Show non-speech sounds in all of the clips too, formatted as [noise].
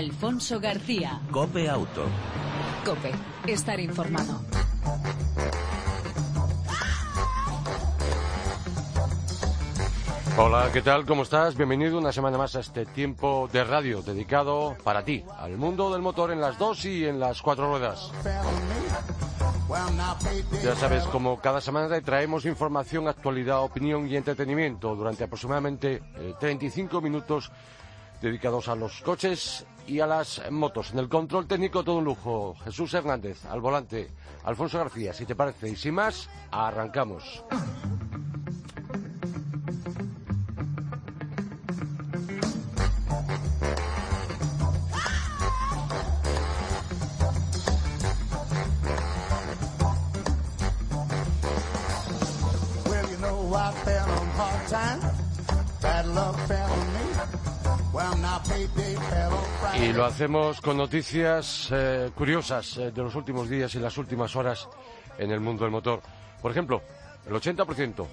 Alfonso García. Cope Auto. Cope, estar informado. Hola, ¿qué tal? ¿Cómo estás? Bienvenido una semana más a este tiempo de radio dedicado para ti, al mundo del motor en las dos y en las cuatro ruedas. Ya sabes, como cada semana te traemos información, actualidad, opinión y entretenimiento durante aproximadamente 35 eh, minutos dedicados a los coches y a las motos. En el control técnico todo un lujo. Jesús Hernández, al volante. Alfonso García, si te parece. Y sin más, arrancamos. Y lo hacemos con noticias eh, curiosas eh, de los últimos días y las últimas horas en el mundo del motor. Por ejemplo, el 80%,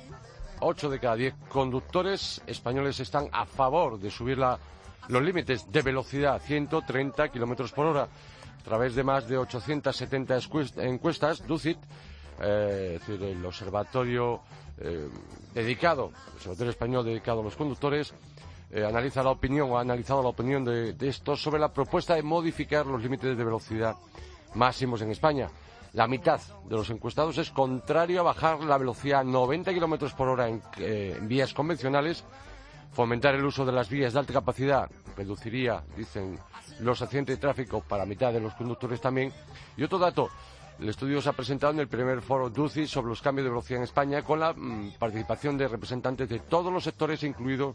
8 de cada 10 conductores españoles están a favor de subir los límites de velocidad a 130 kilómetros por hora. A través de más de 870 encuestas, DUCIT, eh, es decir, el observatorio dedicado, el observatorio español dedicado a los conductores, eh, analiza la opinión o ha analizado la opinión de, de estos sobre la propuesta de modificar los límites de velocidad máximos en España. La mitad de los encuestados es contrario a bajar la velocidad a 90 kilómetros por hora eh, en, vías convencionales. Fomentar el uso de las vías de alta capacidad reduciría, dicen, los accidentes de tráfico para mitad de los conductores también. Y otro dato, el estudio se ha presentado en el primer foro DUCI sobre los cambios de velocidad en España con la mm, participación de representantes de todos los sectores, incluido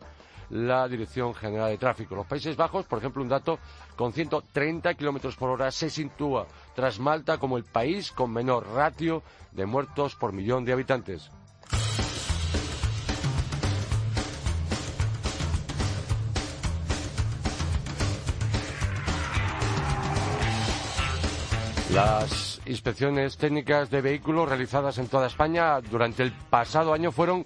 la Dirección General de Tráfico. Los Países Bajos, por ejemplo, un dato, con 130 kilómetros por hora se sitúa tras Malta como el país con menor ratio de muertos por millón de habitantes. Las inspecciones técnicas de vehículos realizadas en toda España durante el pasado año fueron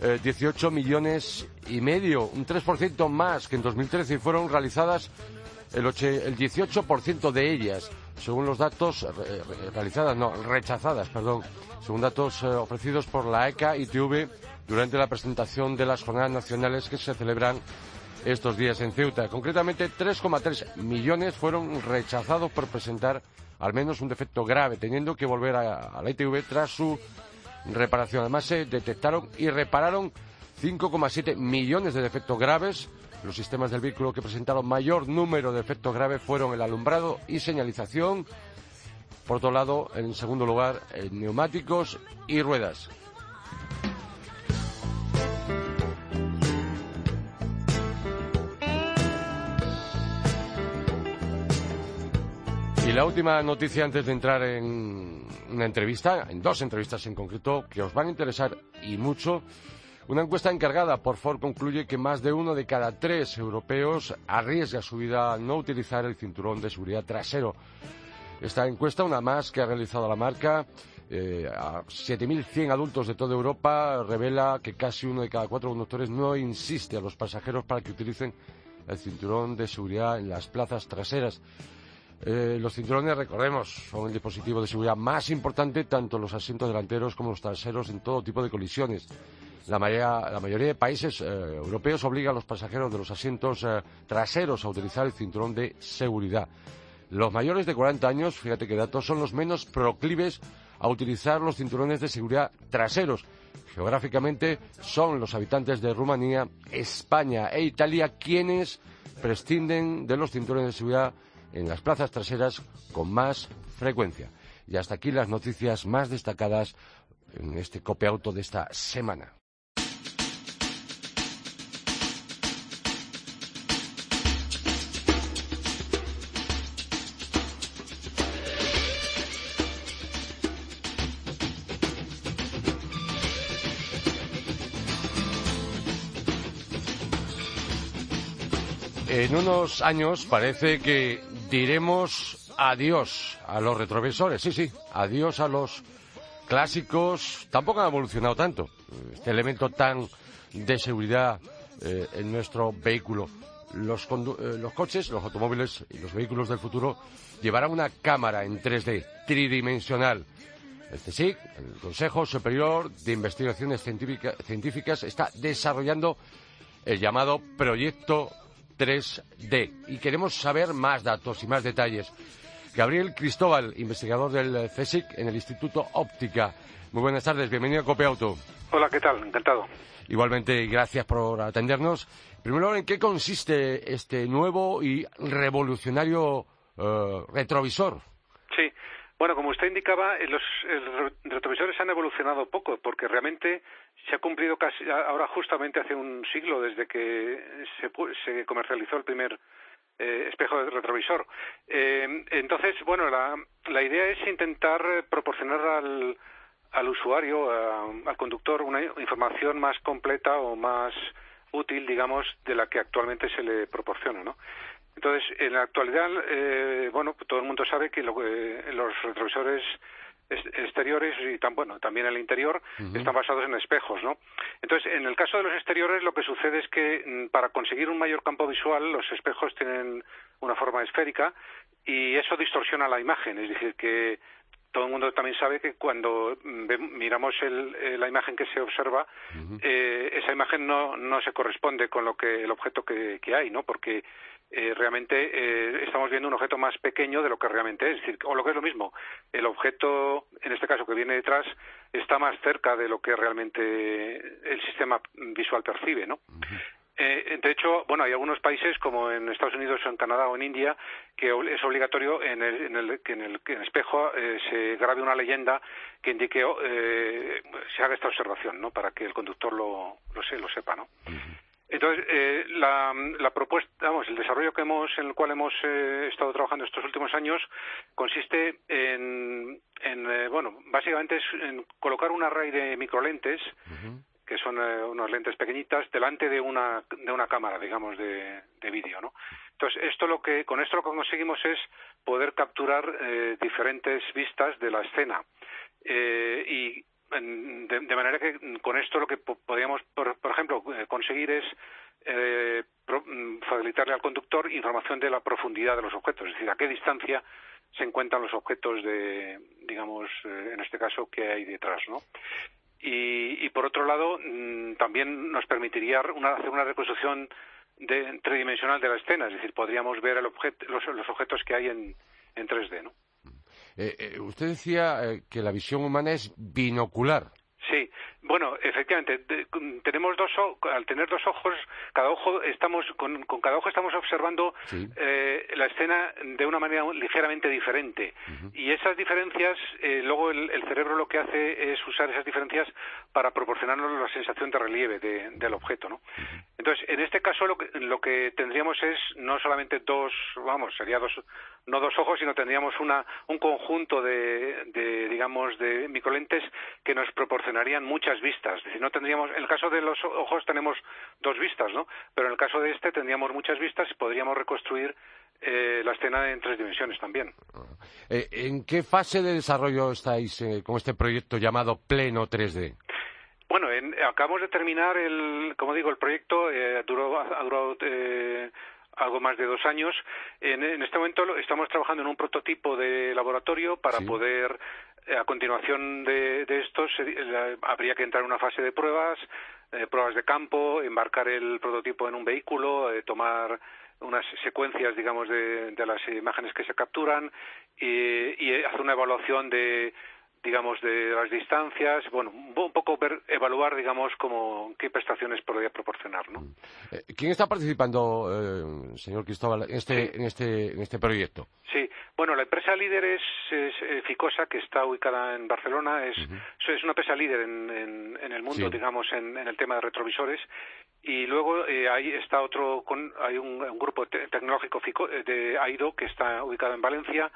18 eh, millones y medio, un 3% más que en 2013 y fueron realizadas el, el 18% de ellas, según los datos realizadas, no, rechazadas, perdón, según datos eh, ofrecidos por la ECA y TV durante la presentación de las jornadas nacionales que se celebran estos días en Ceuta. Concretamente, 3,3 millones fueron rechazados por presentar al menos un defecto grave, teniendo que volver a la ITV tras su reparación. Además, se detectaron y repararon 5,7 millones de defectos graves. Los sistemas del vehículo que presentaron mayor número de defectos graves fueron el alumbrado y señalización. Por otro lado, en segundo lugar, neumáticos y ruedas. Y la última noticia antes de entrar en una entrevista, en dos entrevistas en concreto, que os van a interesar y mucho. Una encuesta encargada por Ford concluye que más de uno de cada tres europeos arriesga su vida a no utilizar el cinturón de seguridad trasero. Esta encuesta, una más que ha realizado la marca, eh, a 7.100 adultos de toda Europa, revela que casi uno de cada cuatro conductores no insiste a los pasajeros para que utilicen el cinturón de seguridad en las plazas traseras. Eh, los cinturones, recordemos, son el dispositivo de seguridad más importante, tanto los asientos delanteros como los traseros, en todo tipo de colisiones. La mayoría, de países eh, europeos obliga a los pasajeros de los asientos eh, traseros a utilizar el cinturón de seguridad. Los mayores de 40 años, fíjate qué datos, son los menos proclives a utilizar los cinturones de seguridad traseros. Geográficamente son los habitantes de Rumanía, España e Italia quienes prescinden de los cinturones de seguridad en las plazas traseras con más frecuencia. Y hasta aquí las noticias más destacadas en este auto de esta semana. En unos años parece que diremos adiós a los retrovisores. Sí, sí, adiós a los clásicos. Tampoco han evolucionado tanto. Este elemento tan de seguridad eh, en nuestro vehículo. los, coches, los automóviles y los vehículos del futuro llevarán una cámara en 3D tridimensional. El CSIC, el Consejo Superior de Investigaciones Científicas, está desarrollando el llamado Proyecto 3D y queremos saber más datos y más detalles. Gabriel Cristóbal, investigador del CSIC en el Instituto Óptica. Muy buenas tardes, bienvenido a Copiauto. Hola, ¿qué tal? Encantado. Igualmente, gracias por atendernos. Primero, ¿en qué consiste este nuevo y revolucionario eh, retrovisor? Sí, bueno, como usted indicaba, eh, los, retrovisores han evolucionado poco, porque realmente se ha cumplido casi ahora justamente hace un siglo desde que se, comercializó el primer eh, espejo de retrovisor. entonces, bueno, la, la idea es intentar proporcionar al, al usuario, al conductor, una información más completa o más útil, digamos, de la que actualmente se le proporciona, ¿no? Entonces, en la actualidad, eh, bueno, todo el mundo sabe que eh, los retrovisores exteriores y tan, bueno, también el interior están basados en espejos, ¿no? Entonces, en el caso de los exteriores, lo que sucede es que mm, para conseguir un mayor campo visual, los espejos tienen una forma esférica y eso distorsiona la imagen, es decir, que todo el mundo también sabe que cuando miramos eh, la imagen que se observa, eh, esa imagen no, no se corresponde con lo que el objeto que, hay, ¿no? Porque eh, realmente estamos viendo un objeto más pequeño de lo que realmente es, decir, o lo que es lo mismo, el objeto, en este caso que viene detrás, está más cerca de lo que realmente el sistema visual percibe, ¿no? Eh, de hecho, bueno, hay algunos países como en Estados Unidos, en Canadá o en India que es obligatorio en el, en el, que en el, espejo eh, se grabe una leyenda que indique eh, se haga esta observación, ¿no? Para que el conductor lo, lo, lo sepa, ¿no? Entonces, eh, la, la, propuesta, vamos, el desarrollo que hemos, en el cual hemos eh, estado trabajando estos últimos años consiste en, en eh, bueno, básicamente es en colocar un array de microlentes que son eh, unas lentes pequeñitas, delante de una, de una cámara, digamos, de, de vídeo, ¿no? Entonces, esto lo que, con esto lo que conseguimos es poder capturar eh, diferentes vistas de la escena. Eh, y de, manera que con esto lo que podríamos, por, ejemplo, conseguir es mm, facilitarle al conductor información de la profundidad de los objetos, es decir, a qué distancia se encuentran los objetos de, digamos, en este caso, que hay detrás, ¿no? Y, por otro lado, mm, también nos permitiría hacer una reconstrucción tridimensional de la escena, es decir, podríamos ver los, objetos que hay en, en 3D, ¿no? Eh, eh, usted decía eh, que la visión humana es binocular. Sí, bueno, efectivamente, tenemos dos al tener dos ojos, cada ojo estamos con, cada ojo estamos observando eh, la escena de una manera ligeramente diferente y esas diferencias eh, luego el, cerebro lo que hace es usar esas diferencias para proporcionarnos la sensación de relieve del objeto, ¿no? Entonces, en este caso lo que, lo que tendríamos es no solamente dos, vamos, sería dos no dos ojos, sino tendríamos una, un conjunto de, digamos, de microlentes que nos proporcionarían muchas vistas. Es decir, no tendríamos, en el caso de los ojos tenemos dos vistas, ¿no? Pero en el caso de este tendríamos muchas vistas y podríamos reconstruir eh, la escena en tres dimensiones también. Eh, ¿En qué fase de desarrollo estáis eh, con este proyecto llamado Pleno 3D? Bueno, acabamos de terminar el, como digo, el proyecto ha durado algo más de dos años. En, este momento estamos trabajando en un prototipo de laboratorio para poder, eh, a continuación de, estos, habría que entrar en una fase de pruebas, eh, pruebas de campo, embarcar el prototipo en un vehículo, eh, tomar unas secuencias, digamos, de, las imágenes que se capturan y hacer una evaluación de digamos, de las distancias, bueno, un poco ver, evaluar, digamos, como qué prestaciones podría proporcionar, ¿no? Eh, ¿Quién está participando, eh, señor Cristóbal, en este, en este, en este proyecto? Sí, bueno, la empresa líder es, eh, Ficosa, que está ubicada en Barcelona, es, es una empresa líder en, en, el mundo, digamos, en, el tema de retrovisores, y luego ahí está otro, con, hay un, grupo tecnológico de AIDO que está ubicado en Valencia,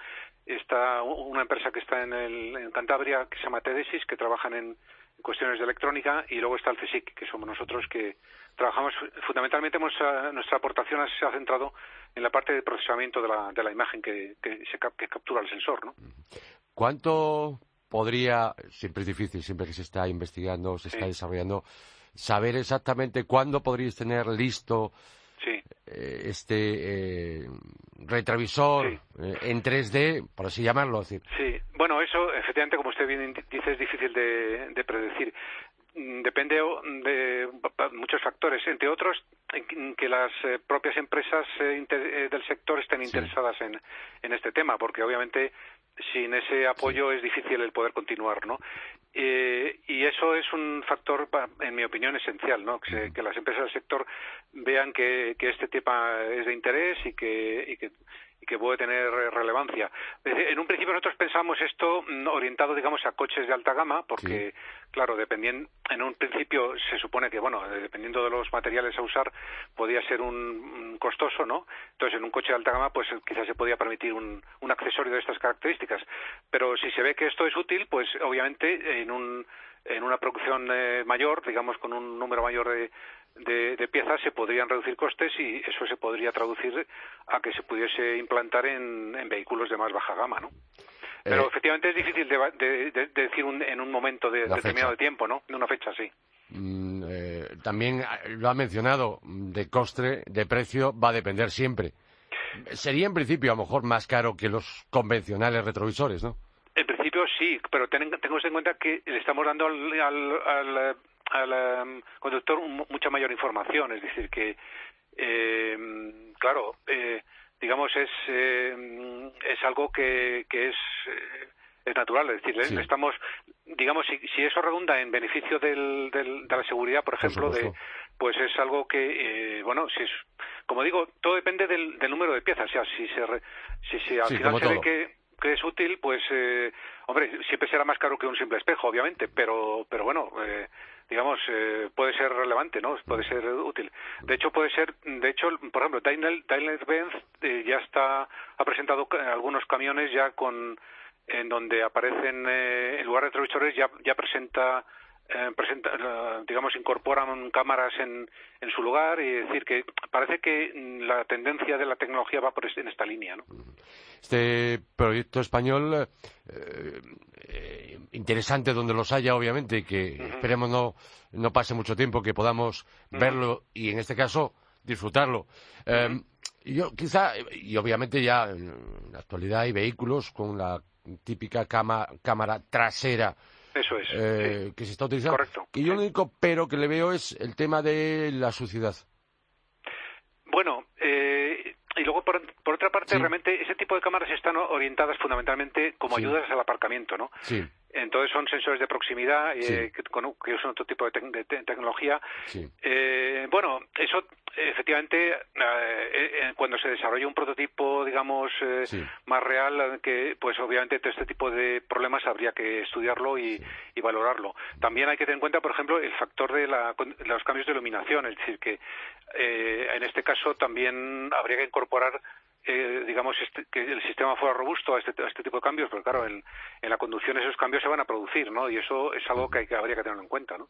está una empresa que está en, el, en Cantabria que se llama Tedesis, que trabajan en cuestiones de electrónica, y luego está el CSIC, que somos nosotros que trabajamos, fundamentalmente nuestra, nuestra aportación se ha centrado en la parte de procesamiento de la, de la imagen que, que, se, que captura el sensor. ¿no? ¿Cuánto podría, siempre es difícil, siempre que se está investigando, se está desarrollando, saber exactamente cuándo podríais tener listo Eh, este retrovisor en 3D, por así llamarlo. Sí, bueno, eso efectivamente, como usted bien dice, es difícil de predecir. Mm, depende de muchos factores, entre otros que las eh, propias empresas eh, eh, del sector estén interesadas en, en, este tema, porque obviamente sin ese apoyo es difícil el poder continuar, ¿no? y eso es un factor, en mi opinión, esencial, ¿no? Que, que las empresas del sector vean que, que, este tema es de interés y que, y que que puede tener relevancia. En un principio nosotros pensamos esto mm, orientado, digamos, a coches de alta gama, porque, claro, dependiendo, en un principio se supone que, bueno, dependiendo de los materiales a usar, podía ser un, costoso, ¿no? Entonces, en un coche de alta gama, pues quizás se podía permitir un, un accesorio de estas características. Pero si se ve que esto es útil, pues obviamente en un en una producción eh, mayor, digamos con un número mayor de, de, piezas se podrían reducir costes y eso se podría traducir a que se pudiese implantar en, vehículos de más baja gama, ¿no? Pero eh, efectivamente es difícil de, decir en un momento de, determinado de tiempo, ¿no? De una fecha, sí. Mm, eh, también lo ha mencionado, de coste, de precio, va a depender siempre. Sería en principio a lo mejor más caro que los convencionales retrovisores, ¿no? En principio sí, pero ten, en cuenta que le estamos dando al al em, conductor mucha mayor información, es decir, que, em, claro, eh, digamos, es, em, es algo que, que es, eh, es natural, es decir, estamos, digamos, si, si, eso redunda en beneficio del, del, de la seguridad, por ejemplo, de, pues es algo que, eh, bueno, si es, como digo, todo depende del, del número de piezas, o sea, si se, si, si al final se ve que, que es útil, pues, eh, hombre, siempre será más caro que un simple espejo, obviamente, pero, pero bueno, eh, digamos, eh, puede ser relevante, ¿no? Puede ser útil. De hecho, puede ser, de hecho, por ejemplo, Daimler-Benz eh, ya está, ha presentado algunos camiones ya con, en donde aparecen, eh, en lugar de retrovisores, ya, ya presenta eh, presenta, eh, digamos, incorporan cámaras en, en, su lugar y decir que parece que la tendencia de la tecnología va por este, en esta línea. ¿no? Este proyecto español, eh, interesante donde los haya, obviamente, que esperemos no, no pase mucho tiempo, que podamos verlo y, en este caso, disfrutarlo. yo quizá, y obviamente ya en la actualidad hay vehículos con la típica cámara trasera eso es. Eh, que se está utilizando. Correcto. Y yo lo único pero que le veo es el tema de la suciedad. Bueno, eh, y luego por, otra parte, realmente ese tipo de cámaras están orientadas fundamentalmente como ayudas al aparcamiento, ¿no? Sí. Entonces son sensores de proximidad eh, que, que, usan otro tipo de, tecnología. Eh, bueno, eso efectivamente eh, eh, cuando se desarrolla un prototipo, digamos, más real, que pues obviamente todo este tipo de problemas habría que estudiarlo y, valorarlo. También hay que tener en cuenta, por ejemplo, el factor de, de los cambios de iluminación, es decir, que en este caso también habría que incorporar eh, digamos, este, que el sistema fuera robusto a este, este tipo de cambios, pero claro, en, la conducción esos cambios se van a producir, ¿no? Y eso es algo que, habría que tener en cuenta, ¿no?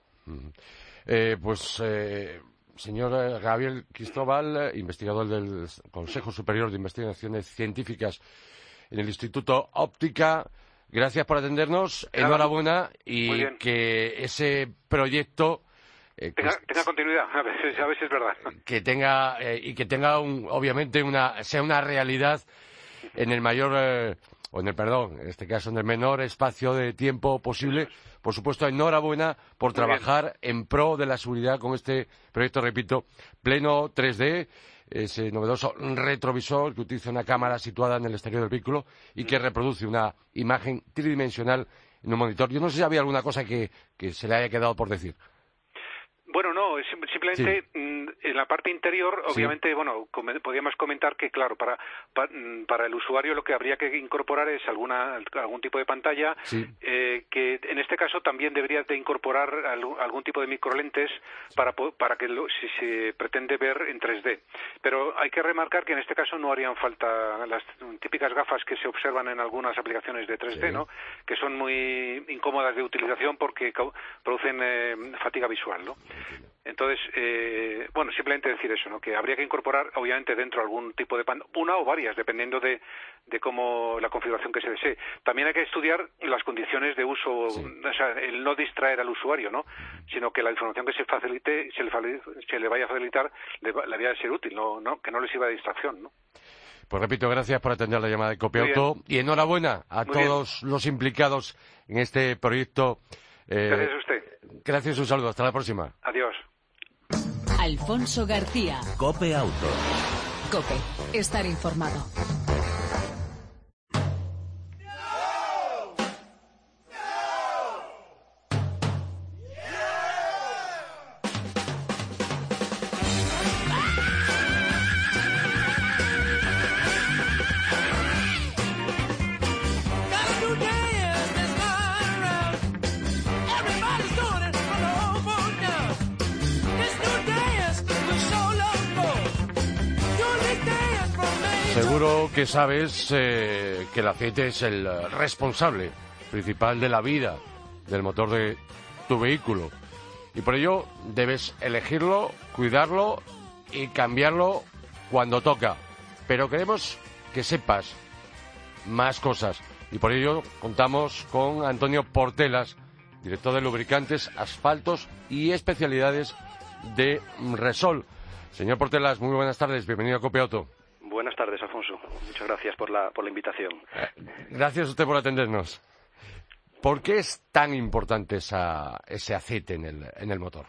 Eh, pues, eh, señor Gabriel Cristóbal, investigador del Consejo Superior de Investigaciones Científicas en el Instituto Óptica, gracias por atendernos, enhorabuena y que ese proyecto eh, tenga, continuidad, a veces, es verdad. Que tenga, eh, y que tenga, un, obviamente, una, sea una realidad en el mayor, eh, o en el, perdón, en este caso en el menor espacio de tiempo posible. Por supuesto, enhorabuena por trabajar en pro de la seguridad con este proyecto, repito, pleno 3D, ese novedoso retrovisor que utiliza una cámara situada en el exterior del vehículo y que reproduce una imagen tridimensional en un monitor. Yo no sé si había alguna cosa que se le haya quedado por decir. Bueno, no, simplemente mm, en la parte interior, obviamente, bueno, podríamos comentar que, claro, para, mm, para, el usuario lo que habría que incorporar es alguna, algún tipo de pantalla, eh, que en este caso también debería de incorporar algún, tipo de microlentes para, para que si se pretende ver en 3D. Pero hay que remarcar que en este caso no harían falta las típicas gafas que se observan en algunas aplicaciones de 3D, ¿no? Que son muy incómodas de utilización porque producen eh, fatiga visual, ¿no? Entonces, eh, bueno, simplemente decir eso, ¿no? Que habría que incorporar, obviamente, dentro algún tipo de pan, una o varias, dependiendo de, de cómo la configuración que se desee. También hay que estudiar las condiciones de uso, o sea, el no distraer al usuario, ¿no? Sino que la información que se facilite, se le, se le vaya a facilitar, le, le vaya a ser útil, ¿no? ¿no? que no les iba de distracción, ¿no? Pues repito, gracias por atender la llamada de Copiauto y enhorabuena a todos los implicados en este proyecto. Eh, gracias a usted. Gracias, un saludo. Hasta la próxima. Adiós. Alfonso García. Cope Auto. Cope. Estar informado. Que sabes eh, que el aceite es el responsable principal de la vida del motor de tu vehículo. Y por ello debes elegirlo, cuidarlo y cambiarlo cuando toca. Pero queremos que sepas más cosas. Y por ello contamos con Antonio Portelas, director de lubricantes, asfaltos y especialidades de Resol. Señor Portelas, muy buenas tardes. Bienvenido a Copiauto. Buenas tardes, Alfonso. Muchas gracias por la, por la invitación. Eh, gracias a usted por atendernos. ¿Por qué es tan importante ese aceite en el, en el motor?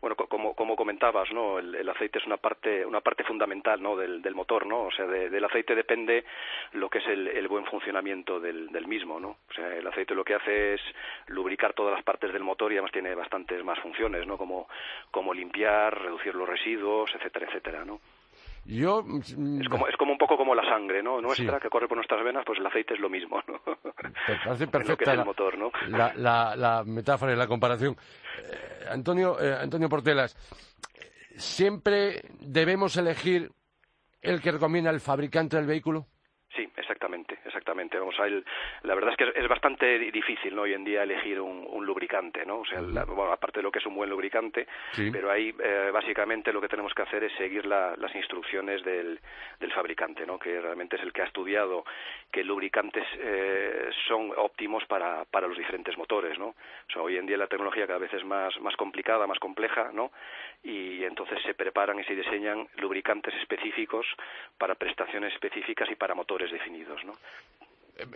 Bueno, como, como comentabas, ¿no? El, aceite es una parte, una parte fundamental, ¿no? Del, del motor, ¿no? O sea, del aceite depende lo que es el, el buen funcionamiento del, del, mismo, ¿no? O sea, el aceite lo que hace es lubricar todas las partes del motor y además tiene bastantes más funciones, ¿no? Como, como limpiar, reducir los residuos, etcétera, etcétera, ¿no? Yo... Es como, es como un poco como la sangre, ¿no? Nuestra, que corre por nuestras venas, pues el aceite es lo mismo, ¿no? parece [laughs] perfecta el motor, ¿no? la, la, la, metáfora y la comparación. Eh, Antonio, eh, Antonio Portelas, ¿siempre debemos elegir el que recomienda el fabricante del vehículo? Exactamente. Vamos a la verdad es que es, bastante difícil ¿no? hoy en día elegir un, un lubricante, ¿no? O sea, bueno, aparte de lo que es un buen lubricante, pero ahí eh, básicamente lo que tenemos que hacer es seguir la, las instrucciones del, del fabricante, ¿no? Que realmente es el que ha estudiado qué lubricantes eh, son óptimos para, para los diferentes motores, ¿no? O sea, hoy en día la tecnología cada vez es más, más complicada, más compleja, ¿no? Y entonces se preparan y se diseñan lubricantes específicos para prestaciones específicas y para motores definidos, ¿no?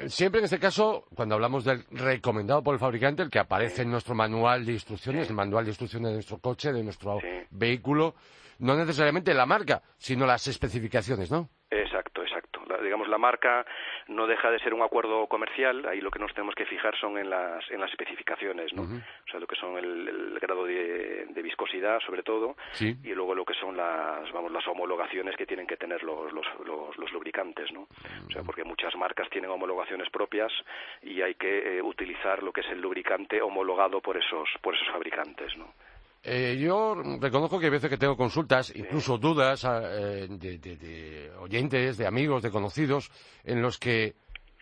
Siempre en este caso, cuando hablamos del recomendado por el fabricante, el que aparece en nuestro manual de instrucciones, el manual de instrucciones de nuestro coche, de nuestro vehículo, no necesariamente la marca, sino las especificaciones, ¿no? Exacto, exacto. digamos, la marca no deja de ser un acuerdo comercial, ahí lo que nos tenemos que fijar son en las, en las especificaciones, ¿no? O sea, lo que son el, grado de, viscosidad, sobre todo, y luego lo que son las, vamos, las homologaciones que tienen que tener los, los, los, lubricantes, ¿no? O sea, porque muchas marcas tienen homologaciones propias y hay que eh, utilizar lo que es el lubricante homologado por esos, por esos fabricantes, ¿no? Eh, yo reconozco que hay veces que tengo consultas, incluso dudas eh, de, oyentes, de amigos, de conocidos, en los que,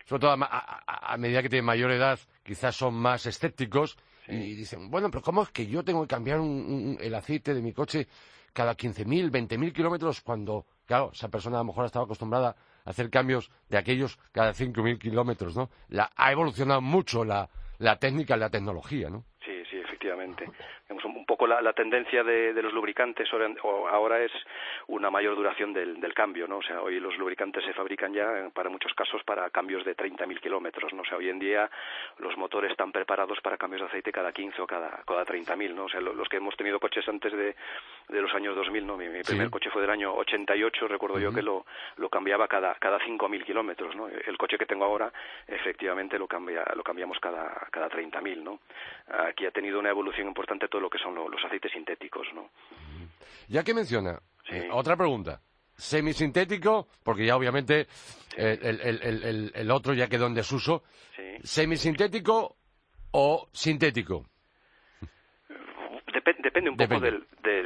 sobre todo a, medida que tienen mayor edad, quizás son más escépticos y dicen, bueno, pero ¿cómo es que yo tengo que cambiar el aceite de mi coche cada 15.000, 20.000 kilómetros cuando, claro, esa persona a lo mejor estaba acostumbrada a hacer cambios de aquellos cada 5.000 kilómetros, ¿no? La, ha evolucionado mucho la, la técnica, la tecnología, ¿no? Sí, sí, efectivamente un poco la, tendencia de, los lubricantes ahora es una mayor duración del, cambio, ¿no? O sea, hoy los lubricantes se fabrican ya, para muchos casos, para cambios de 30.000 kilómetros, ¿no? O sea, hoy en día los motores están preparados para cambios de aceite cada 15 o cada, cada 30.000, ¿no? O sea, los que hemos tenido coches antes de, los años 2000, ¿no? Mi, primer coche fue del año 88, recuerdo yo que lo, lo cambiaba cada, cada 5.000 kilómetros, ¿no? El coche que tengo ahora, efectivamente, lo, cambia, lo cambiamos cada, cada 30.000, ¿no? Aquí ha tenido una evolución importante todo lo que son los aceites sintéticos, ¿no? Ya que menciona, eh, otra pregunta. Semisintético, porque ya obviamente el, otro ya quedó en desuso. ¿Semisintético o sintético? Depende un poco del,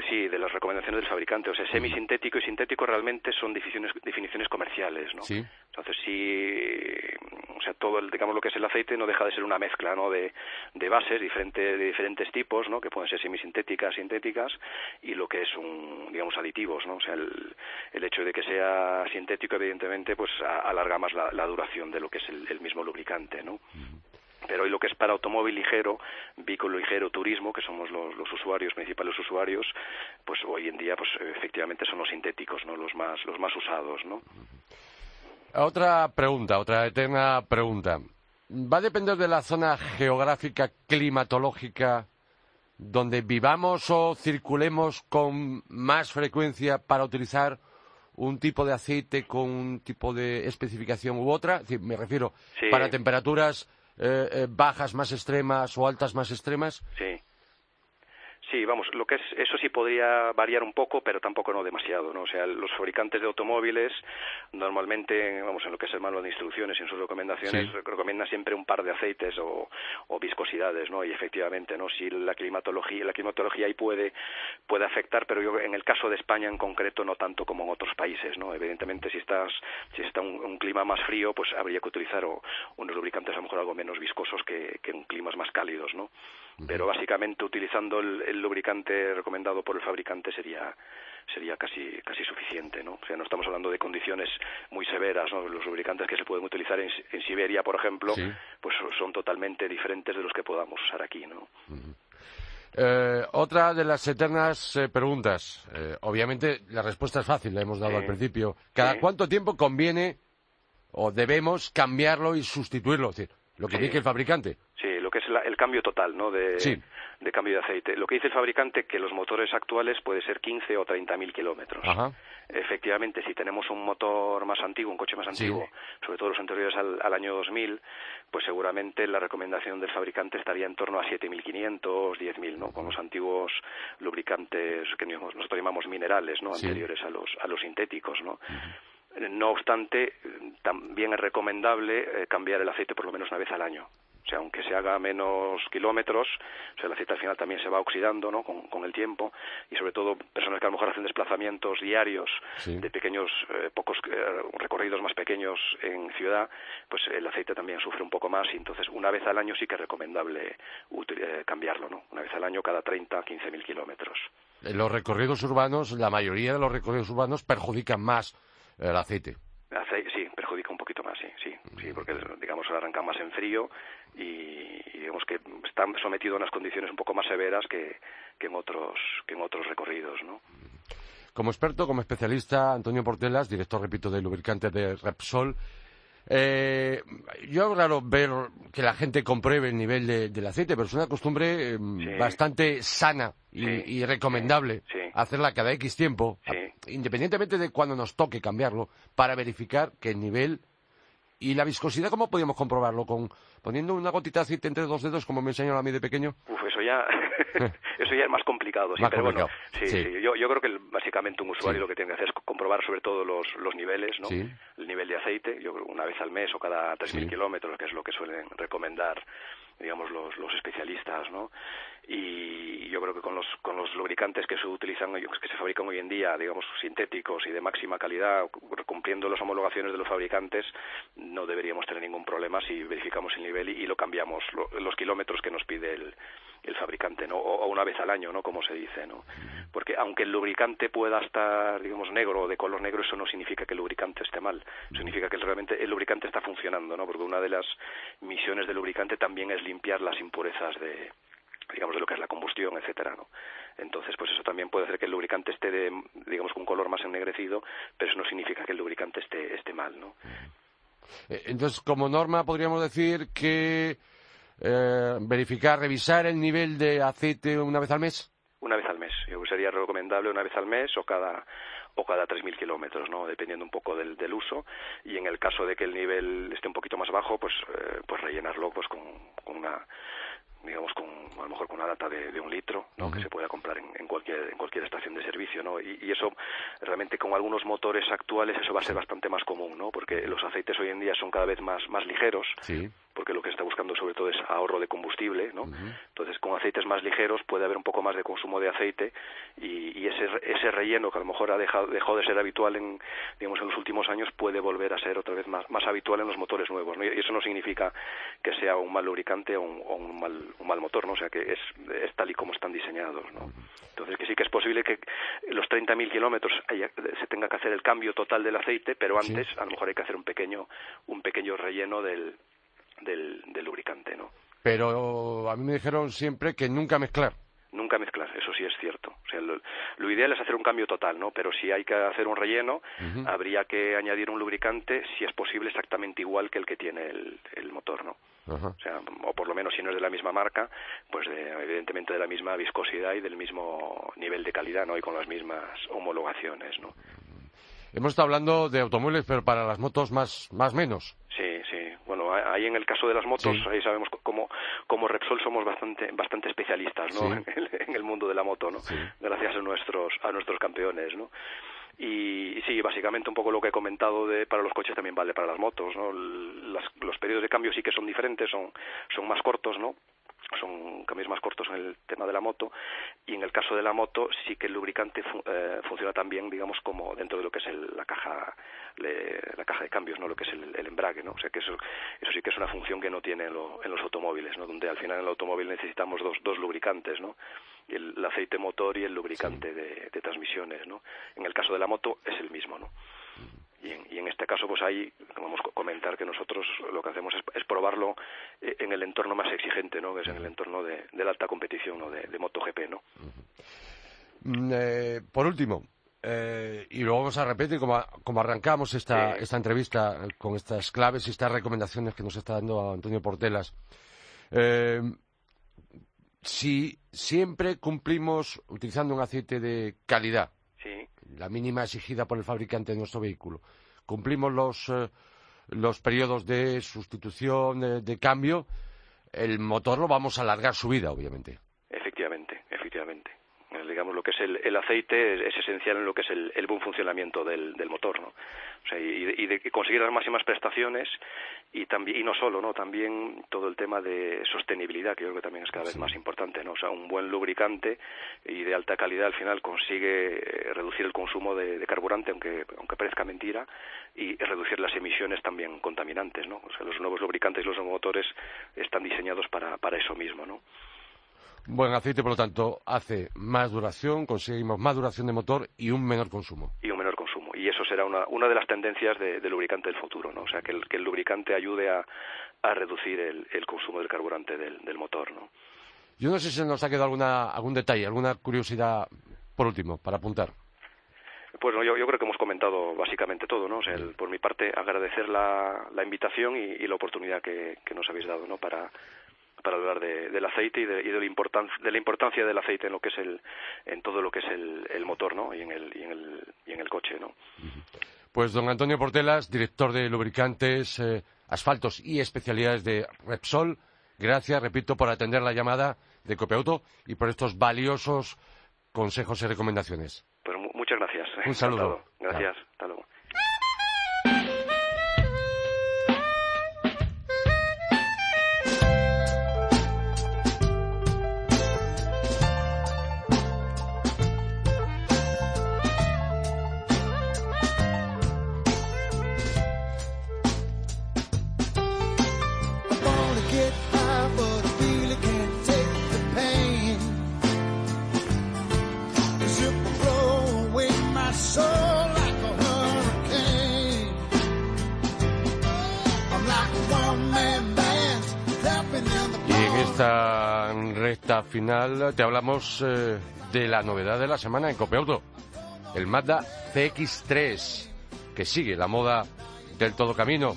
sí, de las recomendaciones del fabricante. O sea, semisintético y sintético realmente son definiciones, definiciones comerciales, ¿no? Sí. Entonces, sí, o sea, todo, el, digamos, lo que es el aceite no deja de ser una mezcla, ¿no? De, de bases diferente, de diferentes tipos, ¿no? Que pueden ser semisintéticas, sintéticas, y lo que es un, digamos, aditivos, ¿no? O sea, el, el hecho de que sea sintético, evidentemente, pues alarga más la, duración de lo que es el, mismo lubricante, ¿no? Pero hoy lo que es para automóvil ligero, vehículo ligero, turismo, que somos los, los, usuarios, principales usuarios, pues hoy en día, pues efectivamente son los sintéticos, ¿no? Los más, los más usados, ¿no? Otra pregunta, otra eterna pregunta. ¿Va a depender de la zona geográfica, climatológica, donde vivamos o circulemos con más frecuencia para utilizar un tipo de aceite con un tipo de especificación u otra? me refiero para temperaturas eh, eh, bajas más extremas o altas más extremas. Sí, vamos, lo que es eso sí podría variar un poco, pero tampoco no demasiado, ¿no? O sea, los fabricantes de automóviles normalmente, vamos, en lo que es el manual de instrucciones y en sus recomendaciones recomiendan siempre un par de aceites o, o, viscosidades, ¿no? Y efectivamente, ¿no? Si la climatología, la climatología ahí puede puede afectar, pero yo en el caso de España en concreto no tanto como en otros países, ¿no? Evidentemente si estás si está un, clima más frío, pues habría que utilizar unos lubricantes a lo mejor algo menos viscosos que, que en climas más cálidos, ¿no? Pero básicamente utilizando el, lubricante recomendado por el fabricante sería sería casi casi suficiente, ¿no? O sea, no estamos hablando de condiciones muy severas, ¿no? Los lubricantes que se pueden utilizar en, Siberia, por ejemplo, pues son totalmente diferentes de los que podamos usar aquí, ¿no? Eh, otra de las eternas eh, preguntas. Eh, obviamente la respuesta es fácil, la hemos dado al principio. ¿Cada cuánto tiempo conviene o debemos cambiarlo y sustituirlo? Es decir, lo que dice el fabricante que es el cambio total ¿no? de, de, cambio de aceite. Lo que dice el fabricante que los motores actuales puede ser 15 o 30 mil kilómetros. Efectivamente, si tenemos un motor más antiguo, un coche más antiguo, sobre todo los anteriores al, al, año 2000, pues seguramente la recomendación del fabricante estaría en torno a 7.500, 10.000, ¿no? Con los antiguos lubricantes que nosotros llamamos minerales, ¿no? Anteriores a los, a los sintéticos, ¿no? No obstante, también es recomendable eh, cambiar el aceite por lo menos una vez al año. O sea, aunque se haga menos kilómetros, o sea, el aceite al final también se va oxidando, ¿no? Con, el tiempo y sobre todo personas que a lo mejor hacen desplazamientos diarios de pequeños, eh, pocos eh, recorridos más pequeños en ciudad, pues el aceite también sufre un poco más y entonces una vez al año sí que es recomendable eh, cambiarlo, ¿no? Una vez al año cada 30, 15 mil kilómetros. Los recorridos urbanos, la mayoría de los recorridos urbanos perjudican más el aceite. sí, perjudica un poquito más, sí, porque digamos arranca más en frío y, digamos que está sometido a unas condiciones un poco más severas que, que en otros que en otros recorridos, ¿no? Como experto, como especialista, Antonio Portelas, director, repito, de lubricante de Repsol, eh, yo raro ver que la gente compruebe el nivel del aceite, pero es una costumbre em, bastante sana y, recomendable hacerla cada X tiempo, independientemente de cuando nos toque cambiarlo, para verificar que el nivel ¿Y la viscosidad cómo podíamos comprobarlo? ¿Con, ¿Poniendo una gotita de aceite entre dos dedos como me enseñó a mí de pequeño? Uf, eso ya, [laughs] eso ya es más complicado. Sí, pero Bueno, sí, sí. Yo, yo creo que básicamente un usuario lo que tiene que hacer es comprobar sobre todo los, los niveles, ¿no? El nivel de aceite, yo creo una vez al mes o cada 3.000 kilómetros, que es lo que suelen recomendar digamos los, los especialistas no y yo creo que con los con los lubricantes que se utilizan que se fabrican hoy en día digamos sintéticos y de máxima calidad cumpliendo las homologaciones de los fabricantes no deberíamos tener ningún problema si verificamos el nivel y, lo cambiamos los kilómetros que nos pide el, el fabricante no o, una vez al año no como se dice no porque aunque el lubricante pueda estar digamos negro o de color negro eso no significa que el lubricante esté mal. Significa que realmente el lubricante está funcionando no porque una de las misiones del lubricante también es limpiar las impurezas de digamos de lo que es la combustión, etcétera, ¿no? Entonces, pues eso también puede hacer que el lubricante esté de, digamos con un color más ennegrecido, pero eso no significa que el lubricante esté esté mal, ¿no? Eh, entonces, como norma podríamos decir que eh, verificar, revisar el nivel de aceite una vez al mes. Una vez al mes. Yo sería recomendable una vez al mes o cada o cada 3.000 kilómetros, ¿no? dependiendo un poco del, del, uso. Y en el caso de que el nivel esté un poquito más bajo, pues, eh, pues rellenarlo pues con, con una digamos con a lo mejor con una data de, un litro ¿no? que se pueda comprar en, en, cualquier en cualquier estación de servicio no y, y, eso realmente con algunos motores actuales eso va a ser bastante más común no porque los aceites hoy en día son cada vez más más ligeros sí porque lo que se está buscando sobre todo es ahorro de combustible, ¿no? Entonces, con aceites más ligeros puede haber un poco más de consumo de aceite y, y ese, ese relleno que a lo mejor ha dejado, dejó de ser habitual en, digamos, en los últimos años puede volver a ser otra vez más, más habitual en los motores nuevos, ¿no? Y eso no significa que sea un mal lubricante o un, un, mal, un mal motor, ¿no? O sea, que es, es tal y como están diseñados, ¿no? Entonces, que sí que es posible que los 30.000 kilómetros se tenga que hacer el cambio total del aceite, pero antes a lo mejor hay que hacer un pequeño, un pequeño relleno del del, del lubricante, ¿no? Pero a mí me dijeron siempre que nunca mezclar. Nunca mezclar, eso sí es cierto. O sea, lo, lo ideal es hacer un cambio total, ¿no? Pero si hay que hacer un relleno, habría que añadir un lubricante, si es posible, exactamente igual que el que tiene el, el motor, ¿no? O sea, o por lo menos si no es de la misma marca, pues de- evidentemente de la misma viscosidad y del mismo nivel de calidad, ¿no? Y con las mismas homologaciones, ¿no? Hemos estado hablando de automóviles, pero para las motos más, más menos. Sí, ahí en el caso de las motos, Sí. ahí sabemos como como Repsol somos bastante bastante especialistas, ¿no? Sí. [laughs] En, el, en el mundo de la moto, ¿no? Sí. Gracias a nuestros a nuestros campeones, ¿no? Y, y sí, básicamente un poco lo que he comentado de para los coches también vale para las motos, ¿no? Las- los periodos de cambio sí que son diferentes, son son más cortos, ¿no? Son cambios más cortos en el tema de la moto y en el caso de la moto sí que el lubricante fu- eh, funciona también digamos como dentro de lo que es el- la caja le- la caja de cambios no lo que es el, el embrague no o sea que eso eso sí que es una función que no tiene en, lo- en los automóviles no donde al final en el automóvil necesitamos dos dos lubricantes no el, el aceite motor y el lubricante de, de transmisiones no en el caso de la moto es el mismo no y en, y en este caso, pues ahí vamos a comentar que nosotros lo que hacemos es, es probarlo eh, en el entorno más exigente, ¿no? Que es en el entorno de, de la alta competición o de, de MotoGP, ¿no? Mm, eh, por último, eh, y luego vamos a repetir como, como arrancamos esta, Sí. esta entrevista eh, con estas claves y estas recomendaciones que nos está dando Antonio Portelas. Eh, si siempre cumplimos utilizando un aceite de calidad, Sí, la mínima exigida por el fabricante de nuestro vehículo, cumplimos los, eh, los periodos de sustitución, de, de cambio, el motor lo vamos a alargar su vida, obviamente. efectivamente, efectivamente. Digamos, lo que es el, el aceite es, es esencial en lo que es el, el buen funcionamiento del, del motor, ¿no? O sea, y, y de conseguir las máximas prestaciones y también y no solo, ¿no? También todo el tema de sostenibilidad, que yo creo que también es cada vez más importante, ¿no? O sea, un buen lubricante y de alta calidad al final consigue eh, reducir el consumo de, de carburante, aunque aunque parezca mentira, y reducir las emisiones también contaminantes, ¿no? O sea, los nuevos lubricantes y los nuevos motores están diseñados para para eso mismo, ¿no? Buen aceite, por lo tanto, hace más duración, conseguimos más duración de motor y un menor consumo. y un menor consumo. Y eso será una, una de las tendencias de, del lubricante del futuro, ¿no? O sea, que el, que el lubricante ayude a, a reducir el, el consumo del carburante del, del motor, ¿no? Yo no sé si nos ha quedado alguna, algún detalle, alguna curiosidad, por último, para apuntar. Pues no, yo, yo creo que hemos comentado básicamente todo, ¿no? O sea, el- por mi parte, agradecer la, la invitación y, y la oportunidad que, que nos habéis dado, ¿no? Para, para hablar de- del aceite y, de, y de, la importan- de la importancia del aceite en lo que es el, en todo lo que es el, el motor, ¿no? Y en el, y en el, y en el coche, ¿no? Pues don Antonio Portelas, director de lubricantes, eh, asfaltos y especialidades de Repsol, gracias, repito, por atender la llamada de Copiauto y por estos valiosos consejos y recomendaciones. Pues mu- muchas gracias. Un saludo. Gracias. Hasta luego. Final te hablamos eh, de la novedad de la semana en Copiauto, el Mazda CX3, que sigue la moda del todo camino,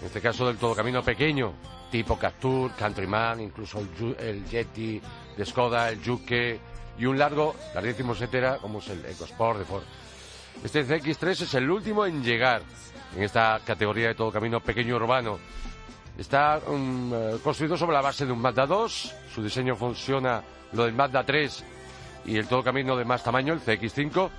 en este caso del todo camino pequeño, tipo Captur, Countryman, incluso el, el Yeti de Skoda, el Juke y un largo, larguísimo etcétera, como es el EcoSport de Ford. Este CX3 es el último en llegar en esta categoría de todo camino pequeño urbano. Está mm, eh, construido sobre la base de un Mazda 2. Su diseño funciona lo del Mazda 3 y el todo camino de más tamaño, el CX5.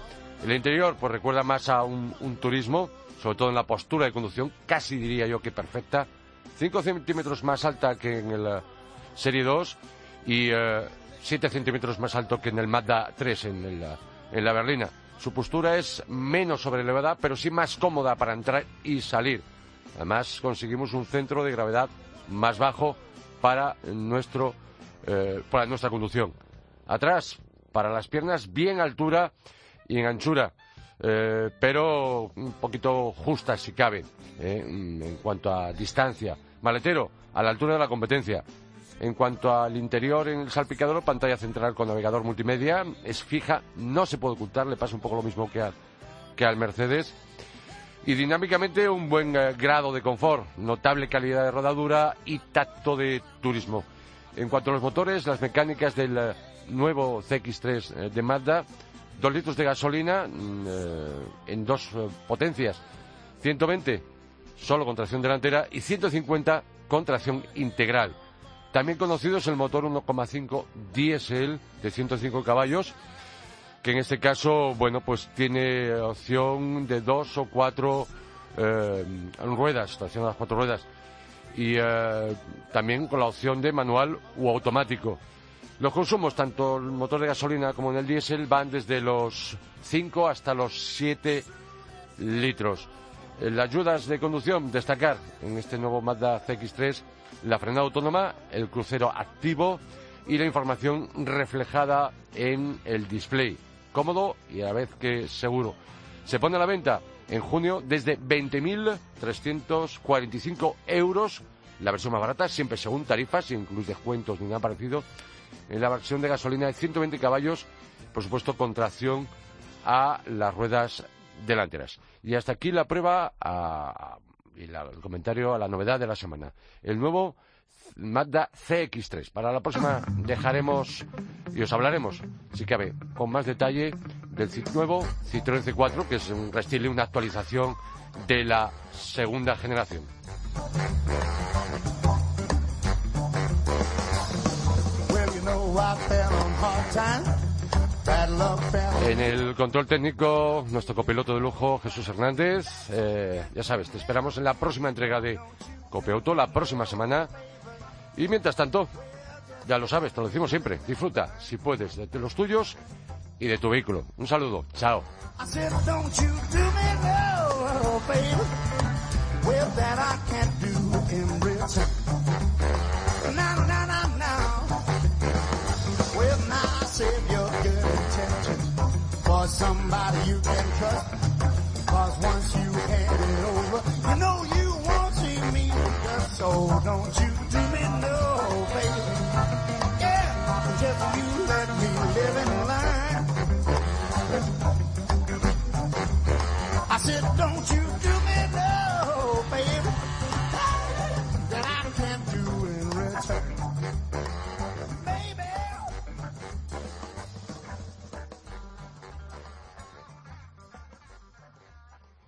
El interior, pues recuerda más a un, turismo, sobre todo en la postura de conducción, casi diría yo que perfecta. 5 centímetros más alta que en el eh, Serie 2 y 7 centímetros más alto que en el Mazda 3 en, eh, en la berlina. Su postura es menos sobrelevada, pero sí más cómoda para entrar y salir. Además, conseguimos un centro de gravedad más bajo para, nuestro, eh, para nuestra conducción. Atrás, para las piernas, bien altura y en anchura, eh, pero un poquito justa si cabe, eh, en cuanto a distancia. Maletero, a la altura de la competencia. En cuanto al interior en el salpicador, pantalla central con navegador multimedia, es fija, no se puede ocultar, le pasa un poco lo mismo que, que al Mercedes. Y dinámicamente un buen eh, grado de confort, notable calidad de rodadura y tacto de turismo. En cuanto a los motores, las mecánicas del eh, nuevo CX3 eh, de Mazda, dos litros de gasolina mm, en dos potencias, 120 solo con tracción delantera y 150 con tracción integral. También conocido es el motor 1,5 diésel de 105 caballos, que en este caso, bueno, pues tiene opción de dos o cuatro eh, ruedas, tracción a las cuatro ruedas, y eh, también con la opción de manual u automático. Los consumos, tanto el motor de gasolina como en el diésel, van desde los 5 hasta los 7 litros. Eh, las ayudas de conducción, destacar en este nuevo Mazda CX3 la frenada autónoma, el crucero activo y la información reflejada en el display. Cómodo y a la vez que seguro. Se pone a la venta en junio desde 20.345 euros. La versión más barata, siempre según tarifas, sin incluir descuentos ni nada parecido. En la versión de gasolina de 120 caballos, por supuesto, con tracción a las ruedas delanteras. Y hasta aquí la prueba y el comentario a la novedad de la semana. El nuevo Mazda CX3. Para la próxima dejaremos y os hablaremos, si cabe, con más detalle del nuevo Citroën C4, que es un restyle, una actualización de la segunda generación. En el control técnico, nuestro copiloto de lujo, Jesús Hernández. Eh, ya sabes, te esperamos en la próxima entrega de Copiauto, la próxima semana. Y mientras tanto, ya lo sabes, te lo decimos siempre, disfruta, si puedes, de los tuyos y de tu vehículo. Un saludo, chao. for somebody you don't you